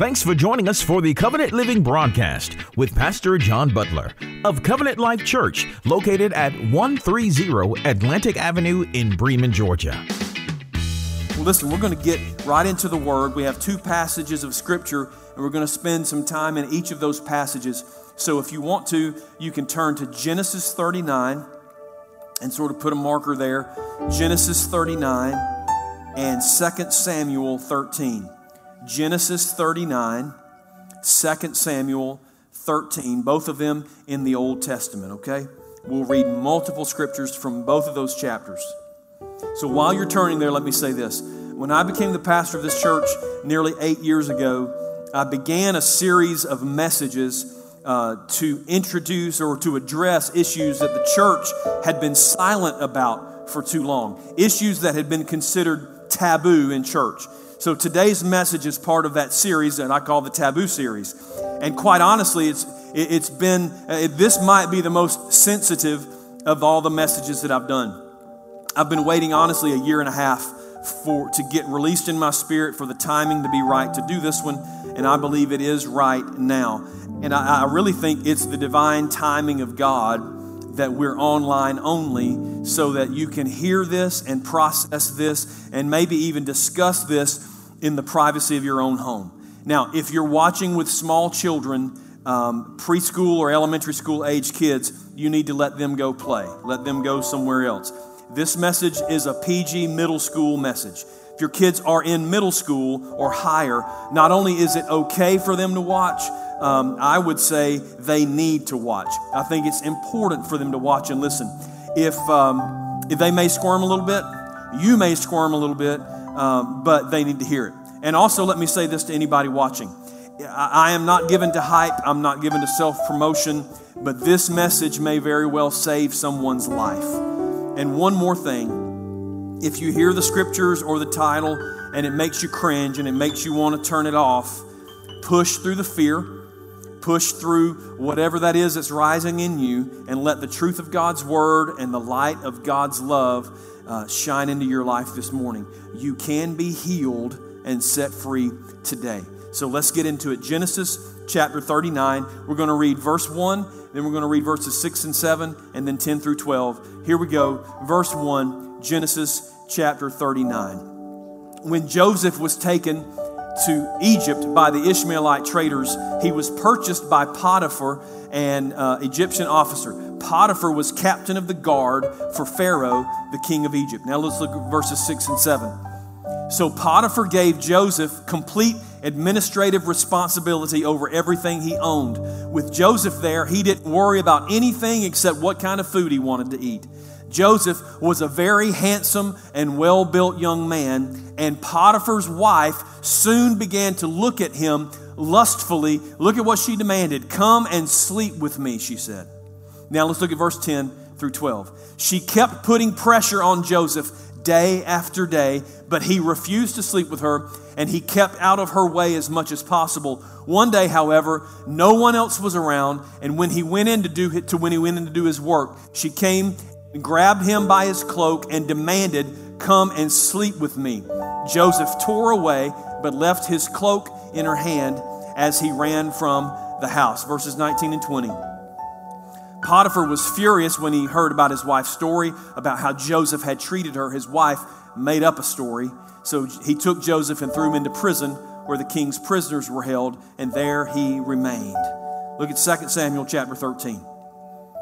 Thanks for joining us for the Covenant Living broadcast with Pastor John Butler of Covenant Life Church, located at 130 Atlantic Avenue in Bremen, Georgia. Well, listen, we're going to get right into the Word. We have two passages of Scripture, and we're going to spend some time in each of those passages. So if you want to, you can turn to Genesis 39 and sort of put a marker there. Genesis 39 and 2 Samuel 13. Genesis 39, 2 Samuel 13, both of them in the Old Testament, okay? We'll read multiple scriptures from both of those chapters. So while you're turning there, let me say this. When I became the pastor of this church nearly eight years ago, I began a series of messages uh, to introduce or to address issues that the church had been silent about for too long, issues that had been considered taboo in church. So today's message is part of that series that I call the Taboo series. And quite honestly, it's, it's been, uh, this might be the most sensitive of all the messages that I've done. I've been waiting, honestly, a year and a half for, to get released in my spirit for the timing to be right to do this one. And I believe it is right now. And I, I really think it's the divine timing of God that we're online only so that you can hear this and process this and maybe even discuss this in the privacy of your own home. Now, if you're watching with small children, um, preschool or elementary school age kids, you need to let them go play, let them go somewhere else. This message is a PG middle school message. If your kids are in middle school or higher, not only is it okay for them to watch, um, I would say they need to watch. I think it's important for them to watch and listen. If, um, if they may squirm a little bit, you may squirm a little bit, um, but they need to hear it. And also, let me say this to anybody watching I, am not given to hype, I'm not given to self promotion, but this message may very well save someone's life. And one more thing if you hear the scriptures or the title and it makes you cringe and it makes you want to turn it off, push through the fear, push through whatever that is that's rising in you, and let the truth of God's word and the light of God's love uh, shine into your life this morning. You can be healed and set free today. So let's get into it. Genesis chapter 39. We're going to read verse 1, then we're going to read verses 6 and 7, and then 10 through 12. Here we go. Verse 1, Genesis chapter 39. When Joseph was taken to Egypt by the Ishmaelite traders, he was purchased by Potiphar, an uh, Egyptian officer. Potiphar was captain of the guard for Pharaoh, the king of Egypt. Now let's look at verses 6 and 7. So Potiphar gave Joseph complete administrative responsibility over everything he owned. With Joseph there, he didn't worry about anything except what kind of food he wanted to eat. Joseph was a very handsome and well built young man, and Potiphar's wife soon began to look at him lustfully. Look at what she demanded Come and sleep with me, she said. Now let's look at verse 10 through 12. She kept putting pressure on Joseph day after day, but he refused to sleep with her and he kept out of her way as much as possible. One day, however, no one else was around, and when he went in to do to when he went in to do his work, she came and grabbed him by his cloak and demanded, "Come and sleep with me." Joseph tore away, but left his cloak in her hand as he ran from the house. Verses 19 and 20. Potiphar was furious when he heard about his wife's story, about how Joseph had treated her. His wife made up a story. So he took Joseph and threw him into prison where the king's prisoners were held, and there he remained. Look at 2 Samuel chapter 13,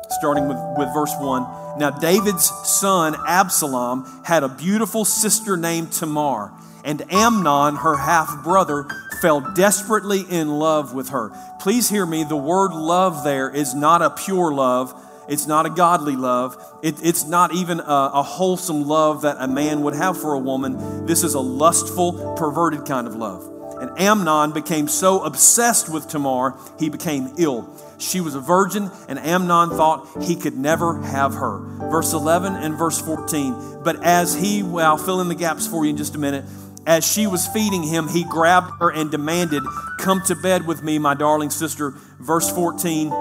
starting with, with verse 1. Now, David's son Absalom had a beautiful sister named Tamar, and Amnon, her half brother, fell desperately in love with her. Please hear me, the word love there is not a pure love. It's not a godly love. It, it's not even a, a wholesome love that a man would have for a woman. This is a lustful, perverted kind of love. And Amnon became so obsessed with Tamar, he became ill. She was a virgin, and Amnon thought he could never have her. Verse 11 and verse 14. But as he, well, I'll fill in the gaps for you in just a minute. As she was feeding him, he grabbed her and demanded, Come to bed with me, my darling sister. Verse 14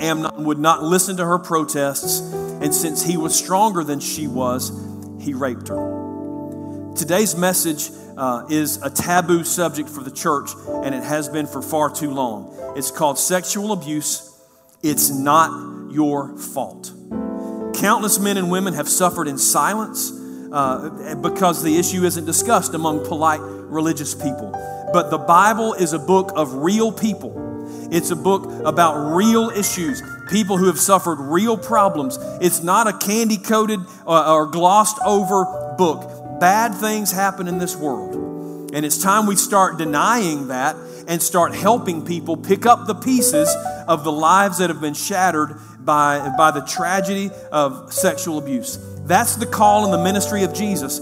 Amnon would not listen to her protests, and since he was stronger than she was, he raped her. Today's message uh, is a taboo subject for the church, and it has been for far too long. It's called sexual abuse. It's not your fault. Countless men and women have suffered in silence uh, because the issue isn't discussed among polite religious people. But the Bible is a book of real people. It's a book about real issues, people who have suffered real problems. It's not a candy coated uh, or glossed over book. Bad things happen in this world. And it's time we start denying that and start helping people pick up the pieces of the lives that have been shattered by, by the tragedy of sexual abuse. That's the call in the ministry of Jesus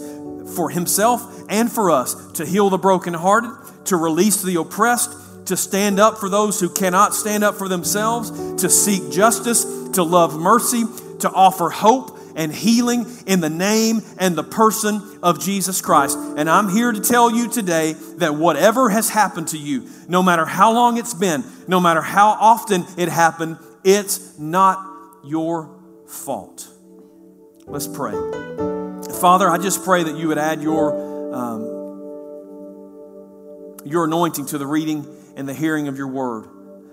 for himself and for us to heal the brokenhearted, to release the oppressed, to stand up for those who cannot stand up for themselves, to seek justice, to love mercy, to offer hope and healing in the name and the person of Jesus Christ. And I'm here to tell you today that whatever has happened to you, no matter how long it's been, no matter how often it happened, it's not your fault. Let's pray. Father, I just pray that you would add your, um, your anointing to the reading and the hearing of your word.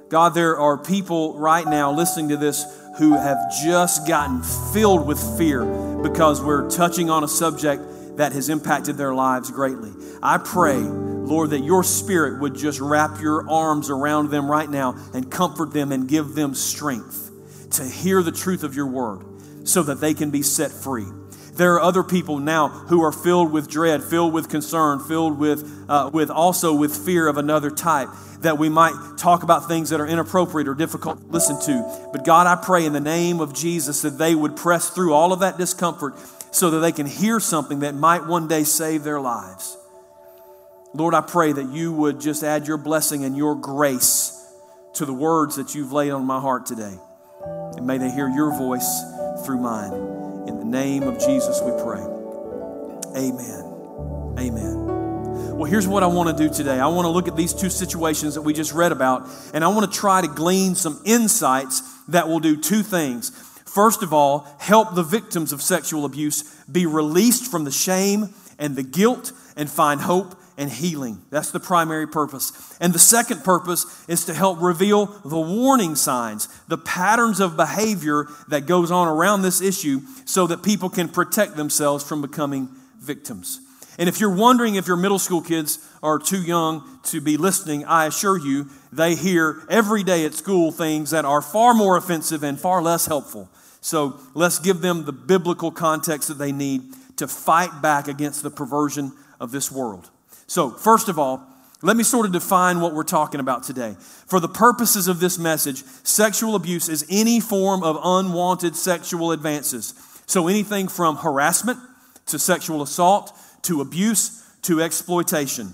God, there are people right now listening to this who have just gotten filled with fear because we're touching on a subject that has impacted their lives greatly. I pray, Lord, that your spirit would just wrap your arms around them right now and comfort them and give them strength to hear the truth of your word so that they can be set free. There are other people now who are filled with dread, filled with concern, filled with, uh, with also with fear of another type that we might talk about things that are inappropriate or difficult to listen to. But God, I pray in the name of Jesus that they would press through all of that discomfort so that they can hear something that might one day save their lives. Lord, I pray that you would just add your blessing and your grace to the words that you've laid on my heart today. And may they hear your voice through mine. In the name of Jesus, we pray. Amen. Amen. Well, here's what I want to do today. I want to look at these two situations that we just read about, and I want to try to glean some insights that will do two things. First of all, help the victims of sexual abuse be released from the shame and the guilt and find hope and healing. That's the primary purpose. And the second purpose is to help reveal the warning signs, the patterns of behavior that goes on around this issue so that people can protect themselves from becoming victims. And if you're wondering if your middle school kids are too young to be listening, I assure you they hear every day at school things that are far more offensive and far less helpful. So let's give them the biblical context that they need to fight back against the perversion of this world. So, first of all, let me sort of define what we're talking about today. For the purposes of this message, sexual abuse is any form of unwanted sexual advances. So, anything from harassment to sexual assault to abuse to exploitation.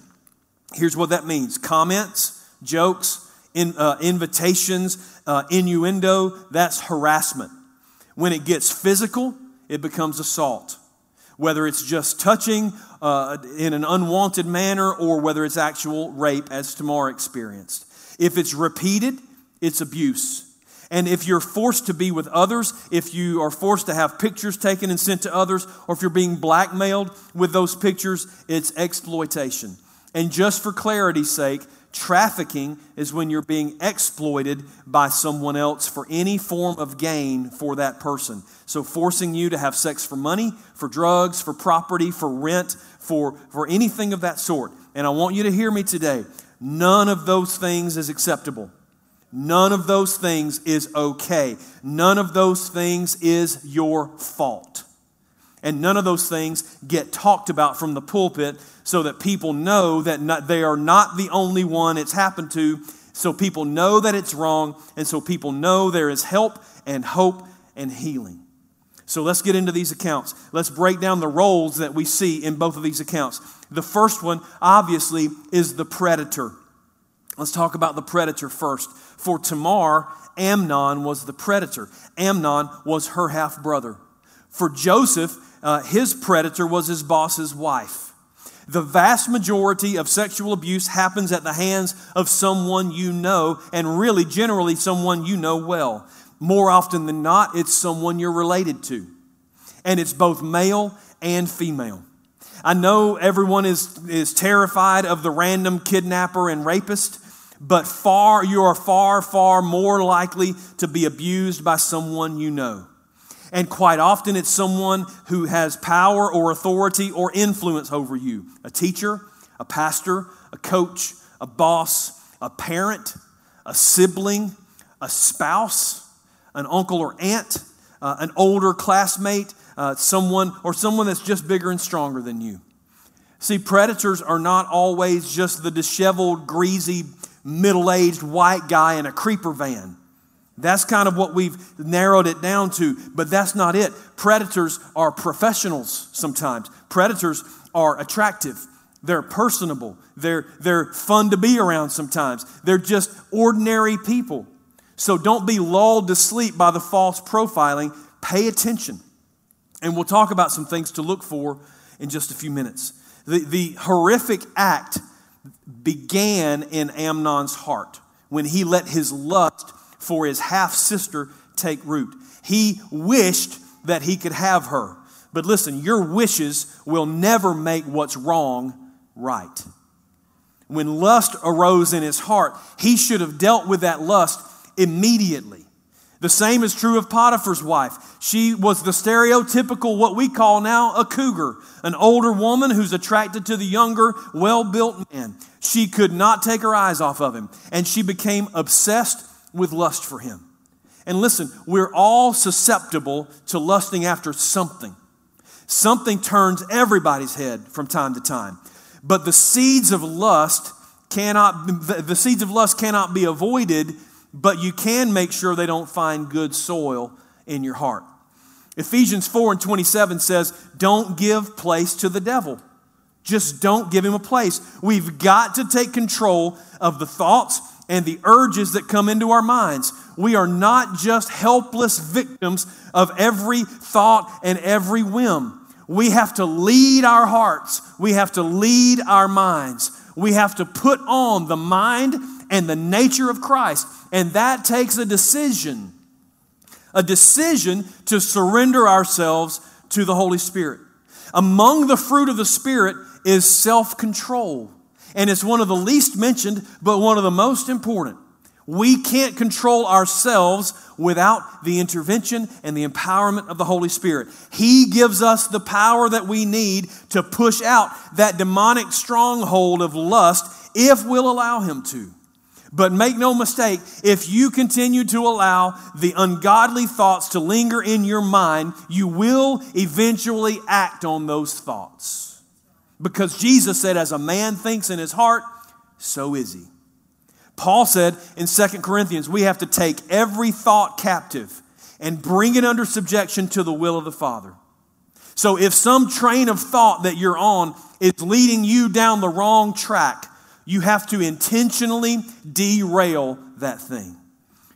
Here's what that means comments, jokes, in, uh, invitations, uh, innuendo, that's harassment. When it gets physical, it becomes assault whether it's just touching uh, in an unwanted manner or whether it's actual rape, as Tamar experienced. If it's repeated, it's abuse. And if you're forced to be with others, if you are forced to have pictures taken and sent to others, or if you're being blackmailed with those pictures, it's exploitation. And just for clarity's sake, Trafficking is when you're being exploited by someone else for any form of gain for that person. So, forcing you to have sex for money, for drugs, for property, for rent, for, for anything of that sort. And I want you to hear me today. None of those things is acceptable. None of those things is okay. None of those things is your fault. And none of those things get talked about from the pulpit so that people know that not, they are not the only one it's happened to. So people know that it's wrong, and so people know there is help and hope and healing. So let's get into these accounts. Let's break down the roles that we see in both of these accounts. The first one, obviously, is the predator. Let's talk about the predator first. For Tamar, Amnon was the predator. Amnon was her half brother. For Joseph, uh, his predator was his boss's wife. The vast majority of sexual abuse happens at the hands of someone you know, and really, generally, someone you know well. More often than not, it's someone you're related to. And it's both male and female. I know everyone is, is terrified of the random kidnapper and rapist, but far, you are far, far more likely to be abused by someone you know. And quite often, it's someone who has power or authority or influence over you a teacher, a pastor, a coach, a boss, a parent, a sibling, a spouse, an uncle or aunt, uh, an older classmate, uh, someone, or someone that's just bigger and stronger than you. See, predators are not always just the disheveled, greasy, middle aged white guy in a creeper van. That's kind of what we've narrowed it down to, but that's not it. Predators are professionals sometimes. Predators are attractive. They're personable. They're, they're fun to be around sometimes. They're just ordinary people. So don't be lulled to sleep by the false profiling. Pay attention. And we'll talk about some things to look for in just a few minutes. The, the horrific act began in Amnon's heart when he let his lust for his half sister take root. He wished that he could have her. But listen, your wishes will never make what's wrong right. When lust arose in his heart, he should have dealt with that lust immediately. The same is true of Potiphar's wife. She was the stereotypical, what we call now a cougar, an older woman who's attracted to the younger, well built man. She could not take her eyes off of him, and she became obsessed with lust for him. And listen, we're all susceptible to lusting after something. Something turns everybody's head from time to time. But the seeds of lust cannot the seeds of lust cannot be avoided, but you can make sure they don't find good soil in your heart. Ephesians 4 and 27 says, Don't give place to the devil. Just don't give him a place. We've got to take control of the thoughts and the urges that come into our minds. We are not just helpless victims of every thought and every whim. We have to lead our hearts, we have to lead our minds. We have to put on the mind and the nature of Christ. And that takes a decision a decision to surrender ourselves to the Holy Spirit. Among the fruit of the Spirit is self control. And it's one of the least mentioned, but one of the most important. We can't control ourselves without the intervention and the empowerment of the Holy Spirit. He gives us the power that we need to push out that demonic stronghold of lust if we'll allow Him to. But make no mistake, if you continue to allow the ungodly thoughts to linger in your mind, you will eventually act on those thoughts. Because Jesus said, as a man thinks in his heart, so is he. Paul said in 2 Corinthians, we have to take every thought captive and bring it under subjection to the will of the Father. So if some train of thought that you're on is leading you down the wrong track, you have to intentionally derail that thing.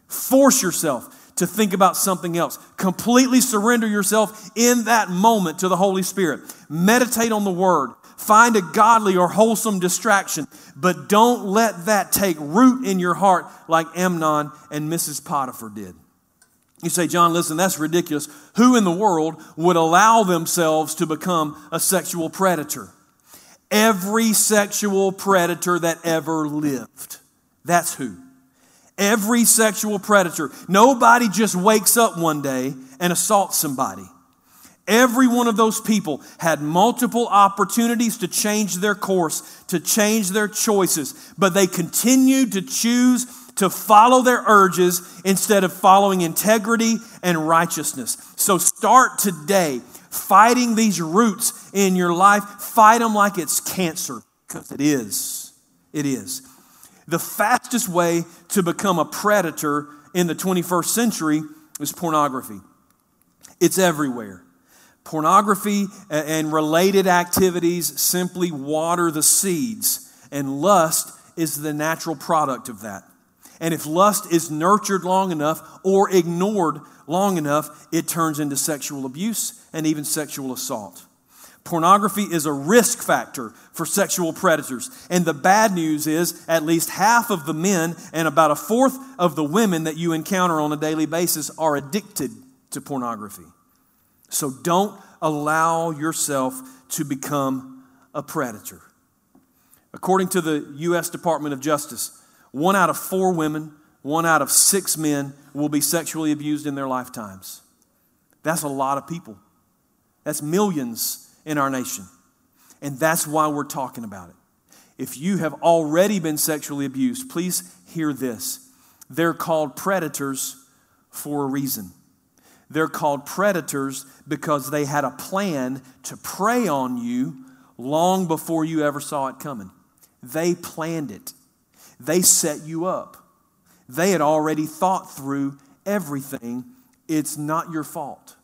Force yourself to think about something else. Completely surrender yourself in that moment to the Holy Spirit. Meditate on the Word. Find a godly or wholesome distraction, but don't let that take root in your heart like Amnon and Mrs. Potiphar did. You say, John, listen, that's ridiculous. Who in the world would allow themselves to become a sexual predator? Every sexual predator that ever lived. That's who. Every sexual predator. Nobody just wakes up one day and assaults somebody. Every one of those people had multiple opportunities to change their course, to change their choices, but they continued to choose to follow their urges instead of following integrity and righteousness. So start today fighting these roots in your life, fight them like it's cancer, because it is. It is. The fastest way to become a predator in the 21st century is pornography. It's everywhere. Pornography and related activities simply water the seeds, and lust is the natural product of that. And if lust is nurtured long enough or ignored long enough, it turns into sexual abuse and even sexual assault. Pornography is a risk factor for sexual predators. And the bad news is at least half of the men and about a fourth of the women that you encounter on a daily basis are addicted to pornography. So don't allow yourself to become a predator. According to the U.S. Department of Justice, one out of four women, one out of six men will be sexually abused in their lifetimes. That's a lot of people. That's millions in our nation. And that's why we're talking about it. If you have already been sexually abused, please hear this. They're called predators for a reason. They're called predators because they had a plan to prey on you long before you ever saw it coming. They planned it, they set you up. They had already thought through everything. It's not your fault.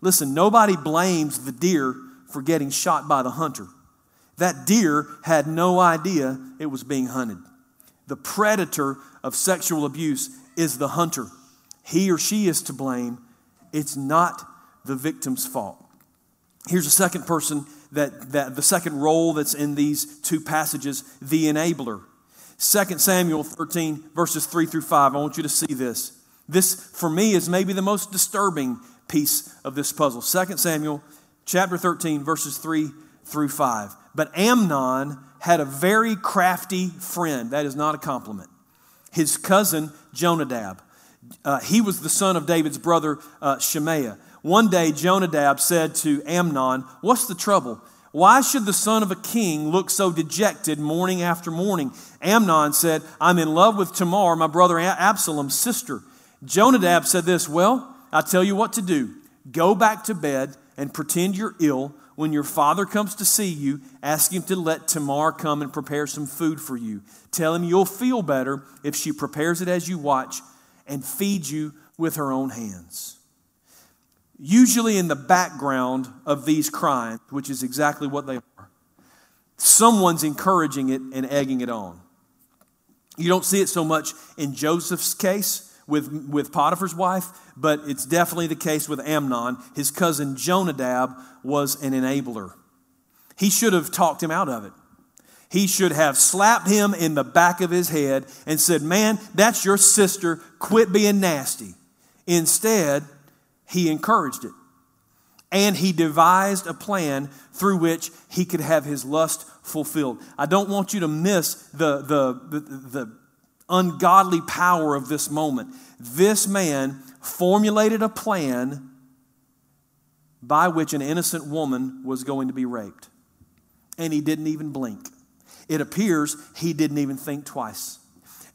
Listen, nobody blames the deer for getting shot by the hunter. That deer had no idea it was being hunted. The predator of sexual abuse is the hunter. He or she is to blame. It's not the victim's fault. Here's a second person that, that the second role that's in these two passages, the enabler. 2 Samuel 13, verses 3 through 5. I want you to see this. This, for me, is maybe the most disturbing piece of this puzzle. 2 Samuel chapter 13, verses 3 through 5. But Amnon had a very crafty friend. That is not a compliment. His cousin, Jonadab. Uh, he was the son of David's brother, uh, Shemaiah. One day, Jonadab said to Amnon, What's the trouble? Why should the son of a king look so dejected morning after morning? Amnon said, I'm in love with Tamar, my brother Absalom's sister. Jonadab said this, Well, I'll tell you what to do. Go back to bed and pretend you're ill. When your father comes to see you, ask him to let Tamar come and prepare some food for you. Tell him you'll feel better if she prepares it as you watch and feed you with her own hands. Usually, in the background of these crimes, which is exactly what they are, someone's encouraging it and egging it on. You don't see it so much in Joseph's case with, with Potiphar's wife, but it's definitely the case with Amnon. His cousin Jonadab was an enabler. He should have talked him out of it. He should have slapped him in the back of his head and said, Man, that's your sister. Quit being nasty. Instead, he encouraged it. And he devised a plan through which he could have his lust fulfilled. I don't want you to miss the, the, the, the ungodly power of this moment. This man formulated a plan by which an innocent woman was going to be raped. And he didn't even blink. It appears he didn't even think twice.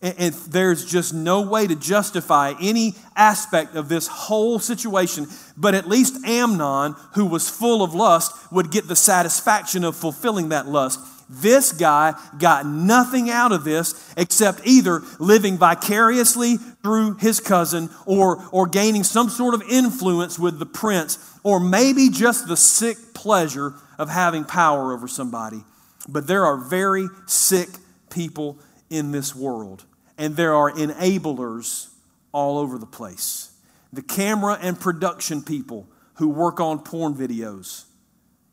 And, and, there's just no way to justify any aspect of this whole situation, but at least Amnon, who was full of lust, would get the satisfaction of fulfilling that lust. This guy got nothing out of this except either living vicariously through his cousin or, or gaining some sort of influence with the prince, or maybe just the sick pleasure of having power over somebody. But there are very sick people in this world, and there are enablers all over the place. The camera and production people who work on porn videos,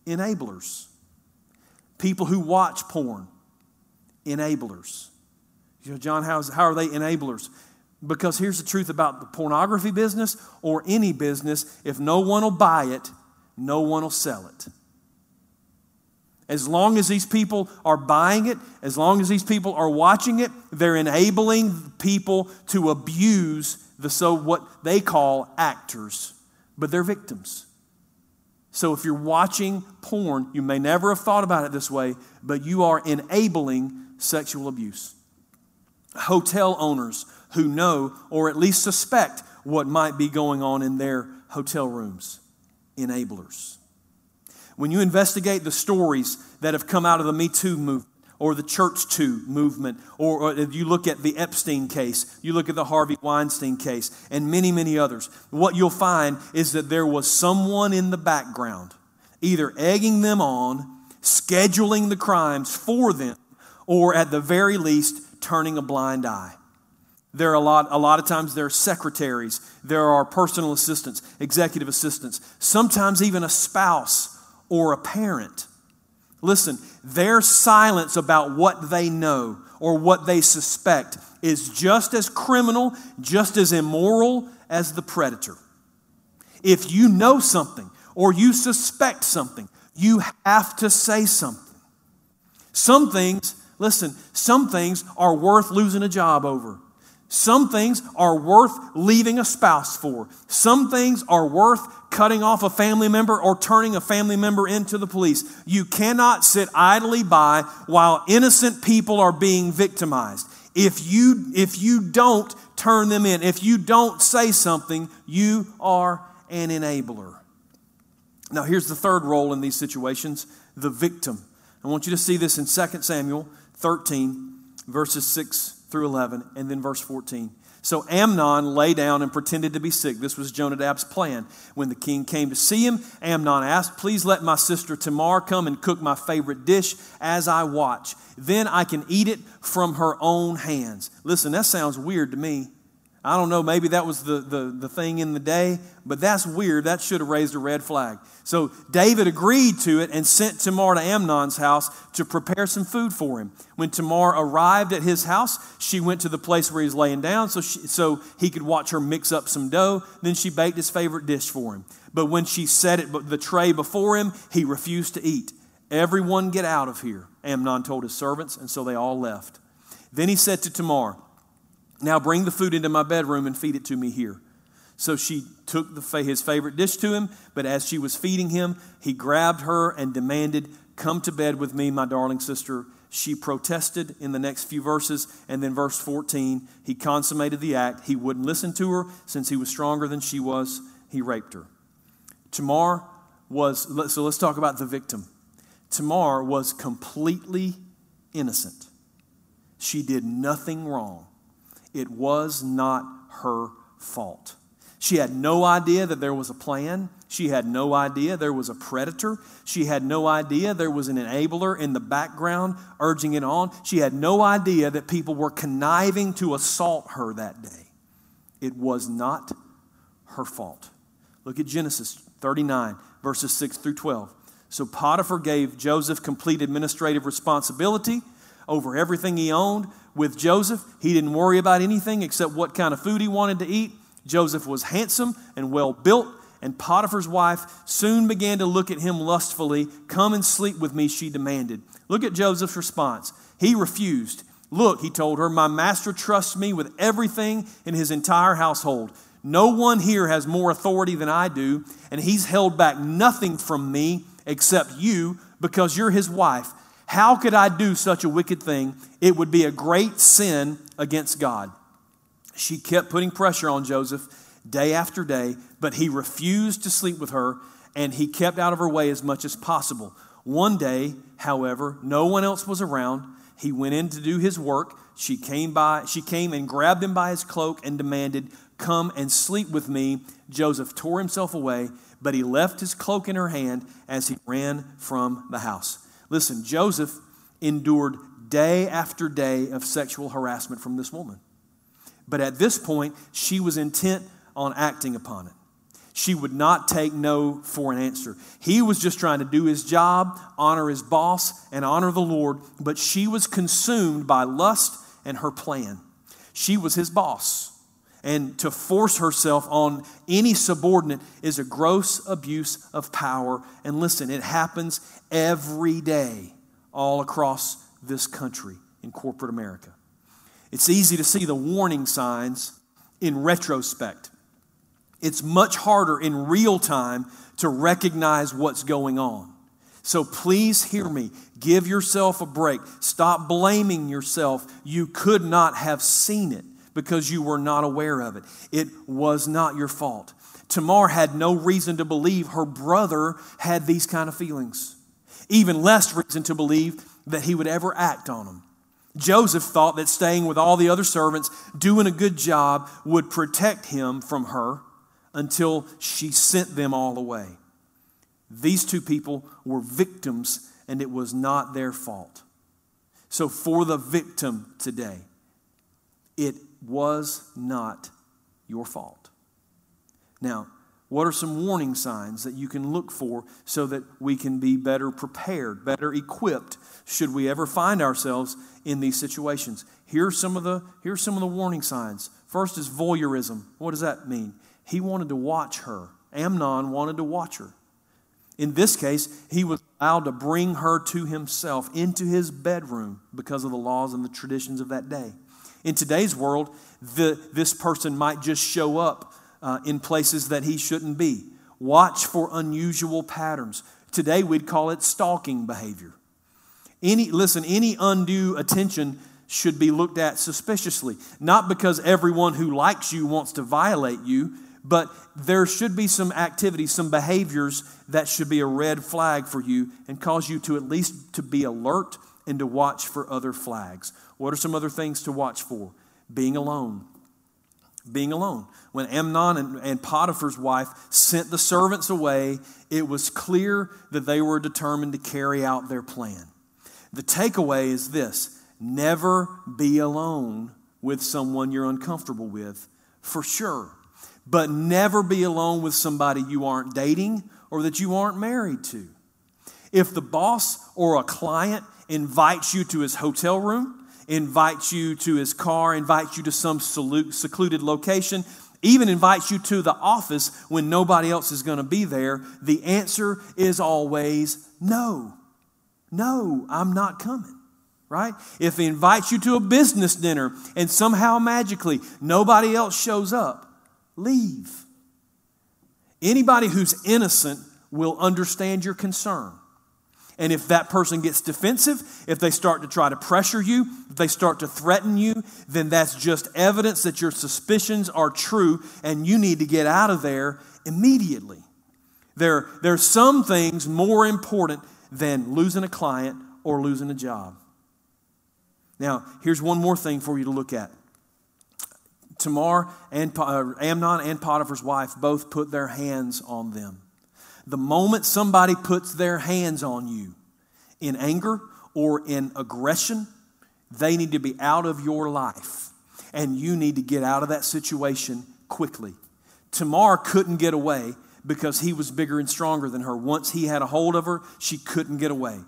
enablers. People who watch porn, enablers. You know, John, how's, how are they enablers? Because here's the truth about the pornography business or any business if no one will buy it, no one will sell it. As long as these people are buying it, as long as these people are watching it, they're enabling people to abuse the so what they call actors, but they're victims. So if you're watching porn, you may never have thought about it this way, but you are enabling sexual abuse. Hotel owners who know or at least suspect what might be going on in their hotel rooms, enablers. When you investigate the stories that have come out of the Me Too movement, or the Church Too movement, or, or you look at the Epstein case, you look at the Harvey Weinstein case, and many, many others, what you'll find is that there was someone in the background, either egging them on, scheduling the crimes for them, or at the very least, turning a blind eye. There are a lot, a lot of times there are secretaries, there are personal assistants, executive assistants, sometimes even a spouse or a parent. Listen, their silence about what they know or what they suspect is just as criminal, just as immoral as the predator. If you know something or you suspect something, you have to say something. Some things, listen, some things are worth losing a job over. Some things are worth leaving a spouse for. Some things are worth cutting off a family member or turning a family member into the police. You cannot sit idly by while innocent people are being victimized. If you, if you don't turn them in, if you don't say something, you are an enabler. Now, here's the third role in these situations the victim. I want you to see this in 2 Samuel 13, verses 6 through 11, and then verse 14. So Amnon lay down and pretended to be sick. This was Jonadab's plan. When the king came to see him, Amnon asked, Please let my sister Tamar come and cook my favorite dish as I watch. Then I can eat it from her own hands. Listen, that sounds weird to me. I don't know, maybe that was the, the, the thing in the day, but that's weird. That should have raised a red flag. So David agreed to it and sent Tamar to Amnon's house to prepare some food for him. When Tamar arrived at his house, she went to the place where he was laying down so, she, so he could watch her mix up some dough. Then she baked his favorite dish for him. But when she set it, the tray before him, he refused to eat. Everyone get out of here, Amnon told his servants, and so they all left. Then he said to Tamar, now bring the food into my bedroom and feed it to me here. So she took the, his favorite dish to him, but as she was feeding him, he grabbed her and demanded, Come to bed with me, my darling sister. She protested in the next few verses, and then verse 14, he consummated the act. He wouldn't listen to her since he was stronger than she was. He raped her. Tamar was, so let's talk about the victim. Tamar was completely innocent. She did nothing wrong. It was not her fault. She had no idea that there was a plan. She had no idea there was a predator. She had no idea there was an enabler in the background urging it on. She had no idea that people were conniving to assault her that day. It was not her fault. Look at Genesis 39, verses 6 through 12. So Potiphar gave Joseph complete administrative responsibility over everything he owned. With Joseph, he didn't worry about anything except what kind of food he wanted to eat. Joseph was handsome and well built, and Potiphar's wife soon began to look at him lustfully. Come and sleep with me, she demanded. Look at Joseph's response. He refused. Look, he told her, my master trusts me with everything in his entire household. No one here has more authority than I do, and he's held back nothing from me except you because you're his wife. How could I do such a wicked thing? It would be a great sin against God. She kept putting pressure on Joseph day after day, but he refused to sleep with her and he kept out of her way as much as possible. One day, however, no one else was around. He went in to do his work. She came by, she came and grabbed him by his cloak and demanded, "Come and sleep with me." Joseph tore himself away, but he left his cloak in her hand as he ran from the house. Listen, Joseph endured day after day of sexual harassment from this woman. But at this point, she was intent on acting upon it. She would not take no for an answer. He was just trying to do his job, honor his boss, and honor the Lord, but she was consumed by lust and her plan. She was his boss. And to force herself on any subordinate is a gross abuse of power. And listen, it happens every day all across this country in corporate America. It's easy to see the warning signs in retrospect. It's much harder in real time to recognize what's going on. So please hear me. Give yourself a break. Stop blaming yourself. You could not have seen it because you were not aware of it. It was not your fault. Tamar had no reason to believe her brother had these kind of feelings, even less reason to believe that he would ever act on them. Joseph thought that staying with all the other servants, doing a good job, would protect him from her until she sent them all away. These two people were victims, and it was not their fault. So, for the victim today, it was not your fault. Now, what are some warning signs that you can look for so that we can be better prepared, better equipped should we ever find ourselves in these situations? Here's some of the, here's some of the warning signs. First is voyeurism. What does that mean? He wanted to watch her. Amnon wanted to watch her. In this case, he was allowed to bring her to himself into his bedroom because of the laws and the traditions of that day. In today's world, the, this person might just show up uh, in places that he shouldn't be. Watch for unusual patterns. Today, we'd call it stalking behavior. Any, listen, any undue attention should be looked at suspiciously, not because everyone who likes you wants to violate you, but there should be some activities, some behaviors that should be a red flag for you and cause you to at least to be alert and to watch for other flags. What are some other things to watch for? Being alone. Being alone. When Amnon and, and Potiphar's wife sent the servants away, it was clear that they were determined to carry out their plan. The takeaway is this never be alone with someone you're uncomfortable with, for sure. But never be alone with somebody you aren't dating or that you aren't married to. If the boss or a client invites you to his hotel room, invites you to his car, invites you to some secluded location, even invites you to the office when nobody else is going to be there, the answer is always no. No, I'm not coming. Right? If he invites you to a business dinner and somehow magically nobody else shows up, leave. Anybody who's innocent will understand your concern. And if that person gets defensive, if they start to try to pressure you, if they start to threaten you, then that's just evidence that your suspicions are true and you need to get out of there immediately. There, there are some things more important than losing a client or losing a job. Now, here's one more thing for you to look at. Tamar and uh, Amnon and Potiphar's wife both put their hands on them. The moment somebody puts their hands on you in anger or in aggression, they need to be out of your life. And you need to get out of that situation quickly. Tamar couldn't get away because he was bigger and stronger than her. Once he had a hold of her, she couldn't get away.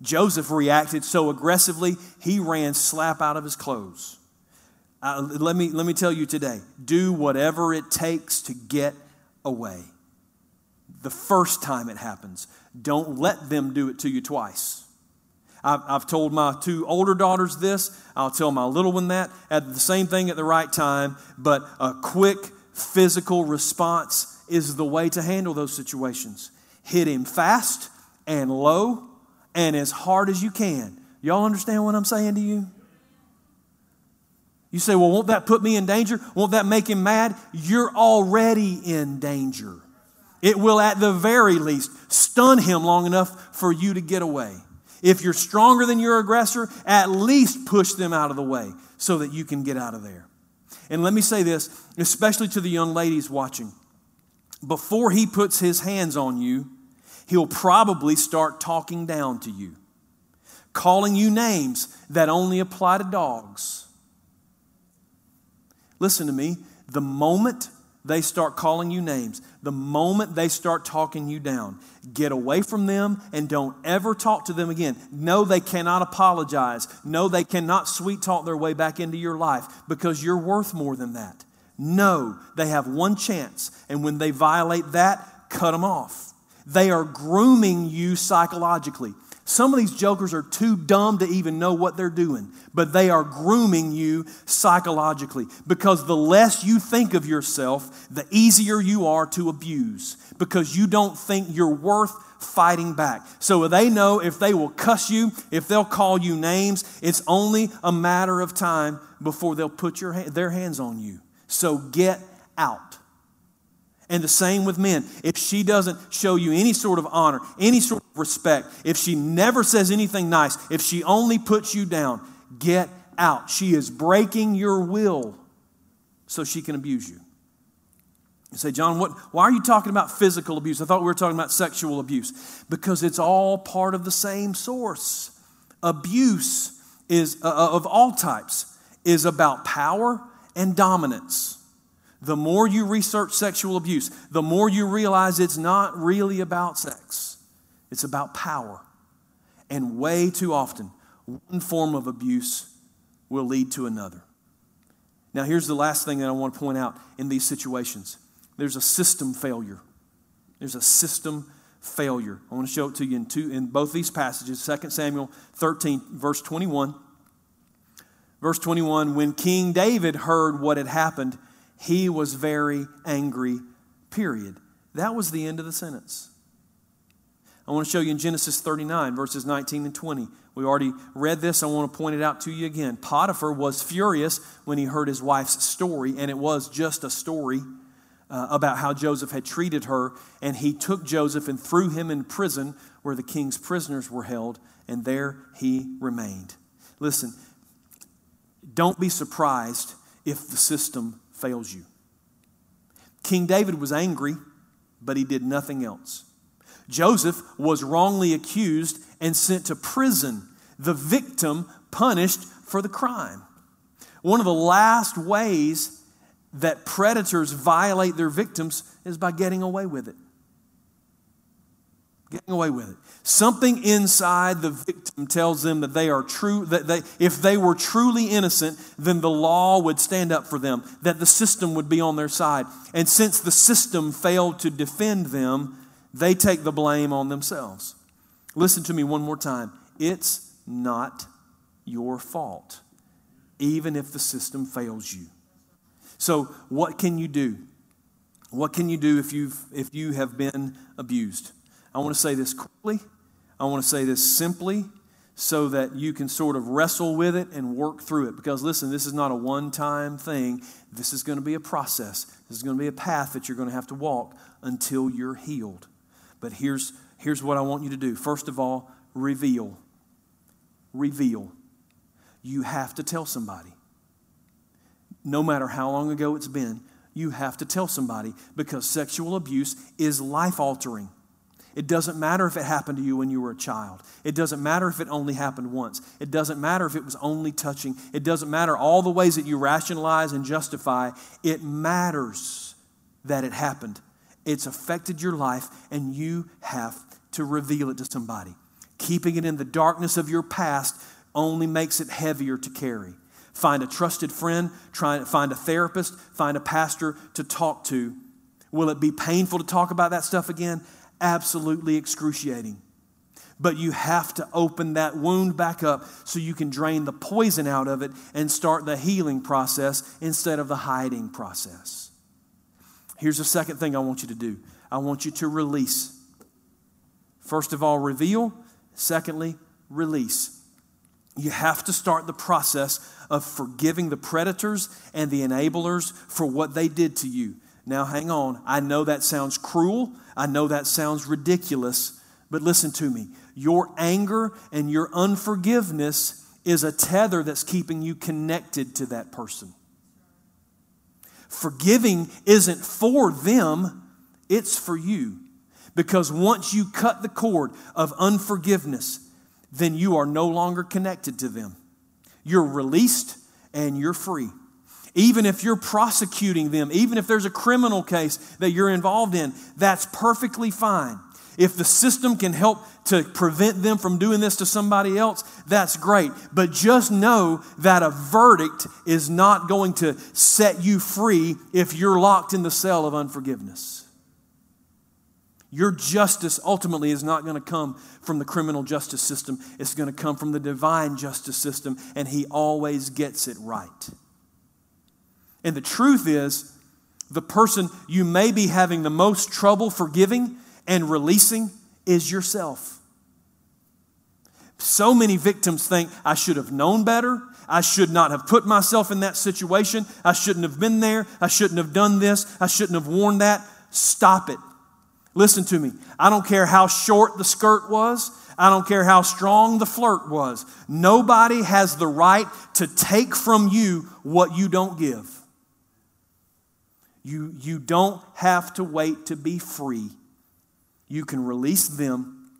Joseph reacted so aggressively, he ran slap out of his clothes. Uh, let, me, let me tell you today do whatever it takes to get away the first time it happens. Don't let them do it to you twice. I've, told my two older daughters this. I'll tell my little one that. At the same thing at the right time, but a quick physical response is the way to handle those situations. Hit him fast and low and as hard as you can. Y'all understand what I'm saying to you? You say, well, won't that put me in danger? Won't that make him mad? You're already in danger. It will, at the very least, stun him long enough for you to get away. If you're stronger than your aggressor, at least push them out of the way so that you can get out of there. And let me say this, especially to the young ladies watching. Before he puts his hands on you, he'll probably start talking down to you, calling you names that only apply to dogs. Listen to me. The moment they start calling you names, the moment they start talking you down, get away from them and don't ever talk to them again. No, they cannot apologize. No, they cannot sweet talk their way back into your life because you're worth more than that. No, they have one chance, and when they violate that, cut them off. They are grooming you psychologically. Some of these jokers are too dumb to even know what they're doing, but they are grooming you psychologically because the less you think of yourself, the easier you are to abuse because you don't think you're worth fighting back. So they know if they will cuss you, if they'll call you names, it's only a matter of time before they'll put your, their hands on you. So get out. And the same with men. If she doesn't show you any sort of honor, any sort of respect, if she never says anything nice, if she only puts you down, get out. She is breaking your will so she can abuse you. You say, John, what, why are you talking about physical abuse? I thought we were talking about sexual abuse. Because it's all part of the same source. Abuse is uh, uh, of all types is about power and dominance. The more you research sexual abuse, the more you realize it's not really about sex. It's about power. And way too often, one form of abuse will lead to another. Now, here's the last thing that I want to point out in these situations there's a system failure. There's a system failure. I want to show it to you in, two, in both these passages 2 Samuel 13, verse 21. Verse 21 When King David heard what had happened, he was very angry, period. That was the end of the sentence. I want to show you in Genesis 39, verses 19 and 20. We already read this. I want to point it out to you again. Potiphar was furious when he heard his wife's story, and it was just a story uh, about how Joseph had treated her. And he took Joseph and threw him in prison where the king's prisoners were held, and there he remained. Listen, don't be surprised if the system fails you. King David was angry, but he did nothing else. Joseph was wrongly accused and sent to prison, the victim punished for the crime. One of the last ways that predators violate their victims is by getting away with it. Getting away with it. Something inside the victim tells them that they are true, that they, if they were truly innocent, then the law would stand up for them, that the system would be on their side. And since the system failed to defend them, they take the blame on themselves. Listen to me one more time. It's not your fault, even if the system fails you. So, what can you do? What can you do if, you've, if you have been abused? I want to say this quickly. I want to say this simply so that you can sort of wrestle with it and work through it. Because listen, this is not a one time thing. This is going to be a process. This is going to be a path that you're going to have to walk until you're healed. But here's, here's what I want you to do. First of all, reveal. Reveal. You have to tell somebody. No matter how long ago it's been, you have to tell somebody because sexual abuse is life altering. It doesn't matter if it happened to you when you were a child. It doesn't matter if it only happened once. It doesn't matter if it was only touching. It doesn't matter all the ways that you rationalize and justify. It matters that it happened it's affected your life, and you have to reveal it to somebody. Keeping it in the darkness of your past only makes it heavier to carry. Find a trusted friend, try, find a therapist, find a pastor to talk to. Will it be painful to talk about that stuff again? Absolutely excruciating. But you have to open that wound back up so you can drain the poison out of it and start the healing process instead of the hiding process. Here's the second thing I want you to do I want you to release. First of all, reveal. Secondly, release. You have to start the process of forgiving the predators and the enablers for what they did to you. Now, hang on. I know that sounds cruel. I know that sounds ridiculous. But listen to me. Your anger and your unforgiveness is a tether that's keeping you connected to that person. Forgiving isn't for them, it's for you. Because once you cut the cord of unforgiveness, then you are no longer connected to them. You're released and you're free. Even if you're prosecuting them, even if there's a criminal case that you're involved in, that's perfectly fine. If the system can help to prevent them from doing this to somebody else, that's great. But just know that a verdict is not going to set you free if you're locked in the cell of unforgiveness. Your justice ultimately is not going to come from the criminal justice system, it's going to come from the divine justice system, and He always gets it right. And the truth is, the person you may be having the most trouble forgiving and releasing is yourself. So many victims think, I should have known better. I should not have put myself in that situation. I shouldn't have been there. I shouldn't have done this. I shouldn't have worn that. Stop it. Listen to me. I don't care how short the skirt was. I don't care how strong the flirt was. Nobody has the right to take from you what you don't give. You, you don't have to wait to be free you can release them.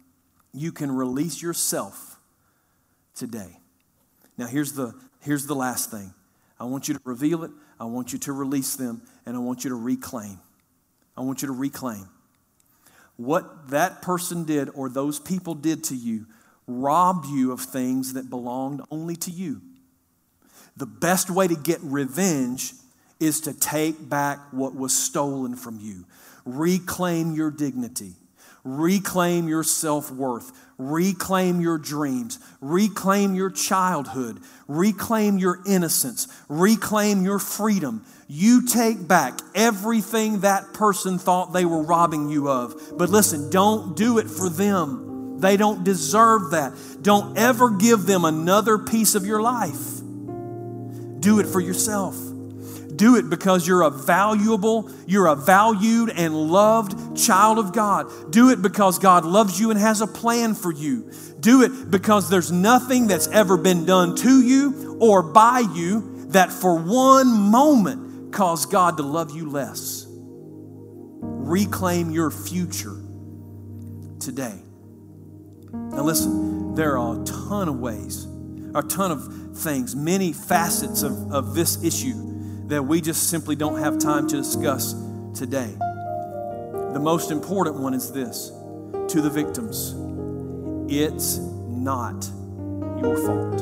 You can release yourself today. Now, here's the, here's the last thing I want you to reveal it, I want you to release them, and I want you to reclaim. I want you to reclaim. What that person did or those people did to you robbed you of things that belonged only to you. The best way to get revenge is to take back what was stolen from you. Reclaim your dignity. Reclaim your self worth. Reclaim your dreams. Reclaim your childhood. Reclaim your innocence. Reclaim your freedom. You take back everything that person thought they were robbing you of. But listen, don't do it for them. They don't deserve that. Don't ever give them another piece of your life. Do it for yourself. Do it because you're a valuable, you're a valued and loved child of God. Do it because God loves you and has a plan for you. Do it because there's nothing that's ever been done to you or by you that for one moment caused God to love you less. Reclaim your future today. Now, listen, there are a ton of ways, a ton of things, many facets of, of this issue that we just simply don't have time to discuss today. The most important one is this to the victims it's not your fault.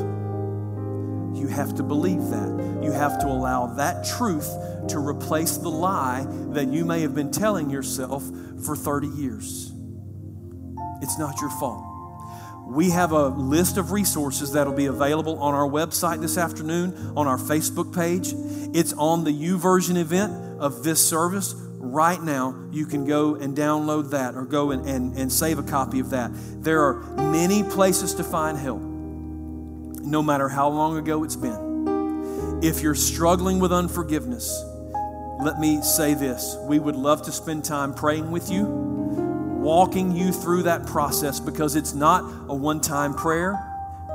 You have to believe that. You have to allow that truth to replace the lie that you may have been telling yourself for 30 years. It's not your fault. We have a list of resources that'll be available on our website this afternoon, on our Facebook page. It's on the YouVersion event of this service. Right now, you can go and download that or go and, and, and save a copy of that. There are many places to find help, no matter how long ago it's been. If you're struggling with unforgiveness, let me say this. We would love to spend time praying with you walking you through that process because it's not a one time prayer,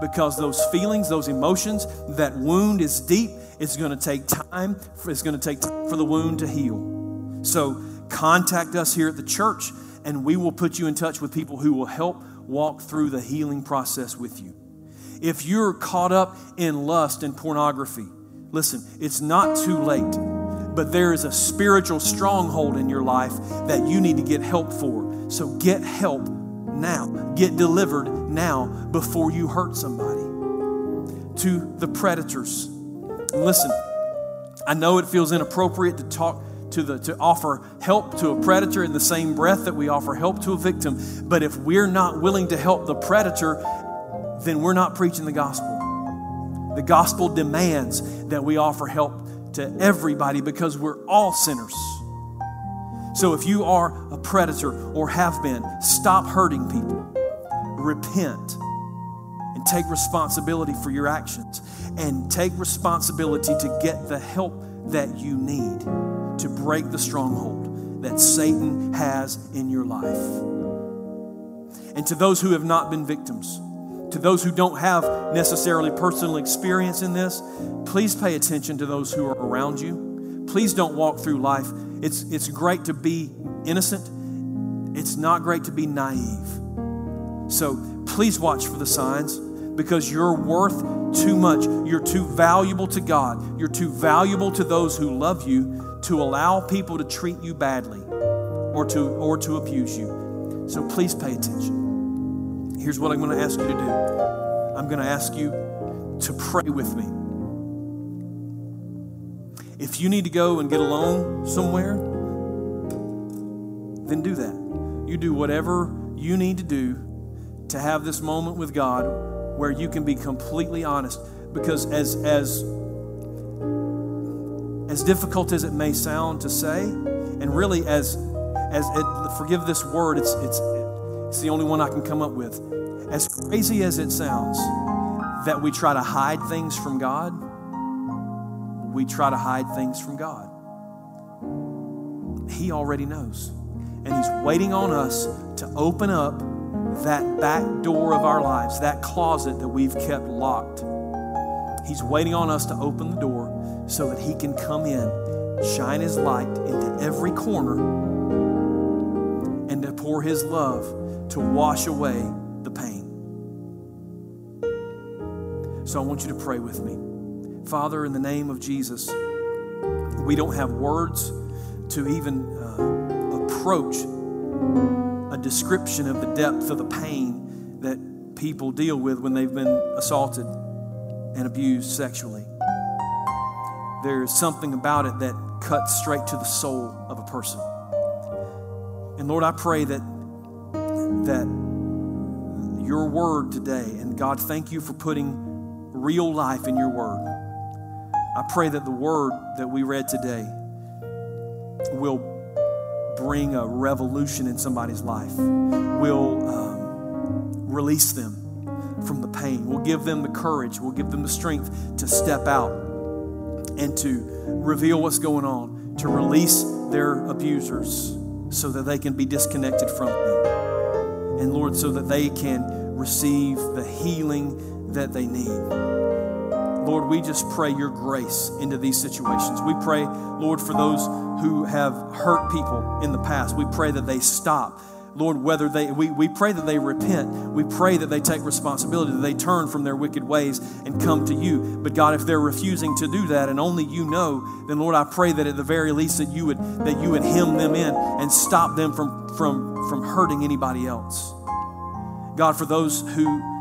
because those feelings, those emotions, that wound is deep. It's going to take time. For, it's going to take time for the wound to heal. So contact us here at the church, and we will put you in touch with people who will help walk through the healing process with you. If you're caught up in lust and pornography, listen, it's not too late, but there is a spiritual stronghold in your life that you need to get help for. So get help now. Get delivered now before you hurt somebody. To the predators. listen, I know it feels inappropriate to talk to the to offer help to a predator in the same breath that we offer help to a victim, but if we're not willing to help the predator, then we're not preaching the gospel. The gospel demands that we offer help to everybody because we're all sinners. So if you are a predator or have been, stop hurting people. Repent and take responsibility for your actions and take responsibility to get the help that you need to break the stronghold that Satan has in your life. And to those who have not been victims, to those who don't have necessarily personal experience in this, please pay attention to those who are around you. Please don't walk through life it's, it's great to be innocent, it's not great to be naive. So please watch for the signs because you're worth too much. You're too valuable to God. You're too valuable to those who love you to allow people to treat you badly or to, or to abuse you. So please pay attention. Here's what I'm going to ask you to do I'm going to ask you to pray with me. If you need to go and get alone somewhere, then do that. You do whatever you need to do to have this moment with God where you can be completely honest. Because as as as difficult as it may sound to say, and really as as it, forgive this word, it's it's it's the only one I can come up with. As crazy as it sounds, that we try to hide things from God we try to hide things from God. He already knows. And He's waiting on us to open up that back door of our lives, that closet that we've kept locked. He's waiting on us to open the door so that He can come in, shine His light into every corner, and to pour His love to wash away the pain. So I want you to pray with me. Father, in the name of Jesus, we don't have words to even uh, approach a description of the depth of the pain that people deal with when they've been assaulted and abused sexually. There's something about it that cuts straight to the soul of a person. And Lord, I pray that that your word today, and God, thank you for putting real life in your word. I pray that the word that we read today will bring a revolution in somebody's life, will um, release them from the pain, will give them the courage, will give them the strength to step out and to reveal what's going on, to release their abusers so that they can be disconnected from them. And Lord, so that they can receive the healing that they need. Lord, we just pray your grace into these situations. We pray, Lord, for those who have hurt people in the past. We pray that they stop Lord, whether they, we, we pray that they repent. We pray that they take responsibility, that they turn from their wicked ways and come to you. But God, if they're refusing to do that and only you know, then Lord, I pray that at the very least that you would, that you would hem them in and stop them from, from, from hurting anybody else. God, for those who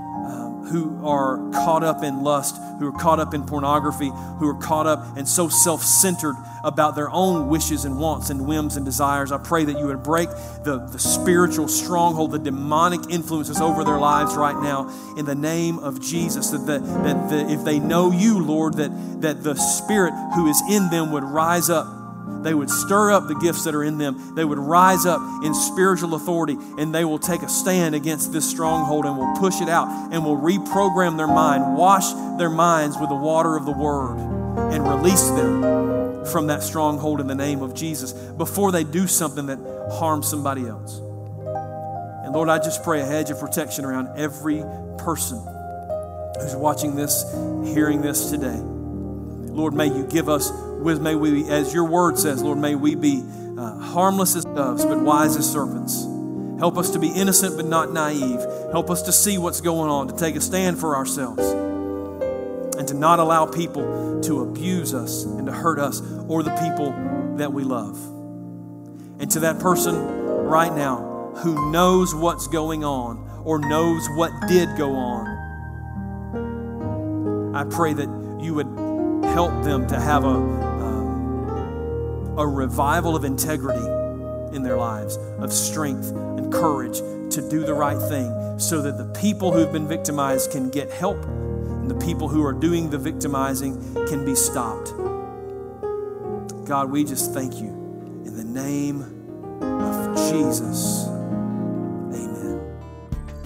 who are caught up in lust, who are caught up in pornography, who are caught up and so self centered about their own wishes and wants and whims and desires. I pray that you would break the, the spiritual stronghold, the demonic influences over their lives right now in the name of Jesus. That, the, that the, if they know you, Lord, that, that the Spirit who is in them would rise up they would stir up the gifts that are in them. They would rise up in spiritual authority and they will take a stand against this stronghold and will push it out and will reprogram their mind, wash their minds with the water of the Word, and release them from that stronghold in the name of Jesus before they do something that harms somebody else. And Lord, I just pray a hedge of protection around every person who's watching this, hearing this today. Lord, may you give us with may we, as your word says, Lord, may we be uh, harmless as doves, but wise as serpents. Help us to be innocent but not naive. Help us to see what's going on, to take a stand for ourselves, and to not allow people to abuse us and to hurt us or the people that we love. And to that person right now who knows what's going on or knows what did go on, I pray that you would help them to have a, a revival of integrity in their lives, of strength and courage to do the right thing, so that the people who've been victimized can get help and the people who are doing the victimizing can be stopped. God, we just thank you in the name of Jesus.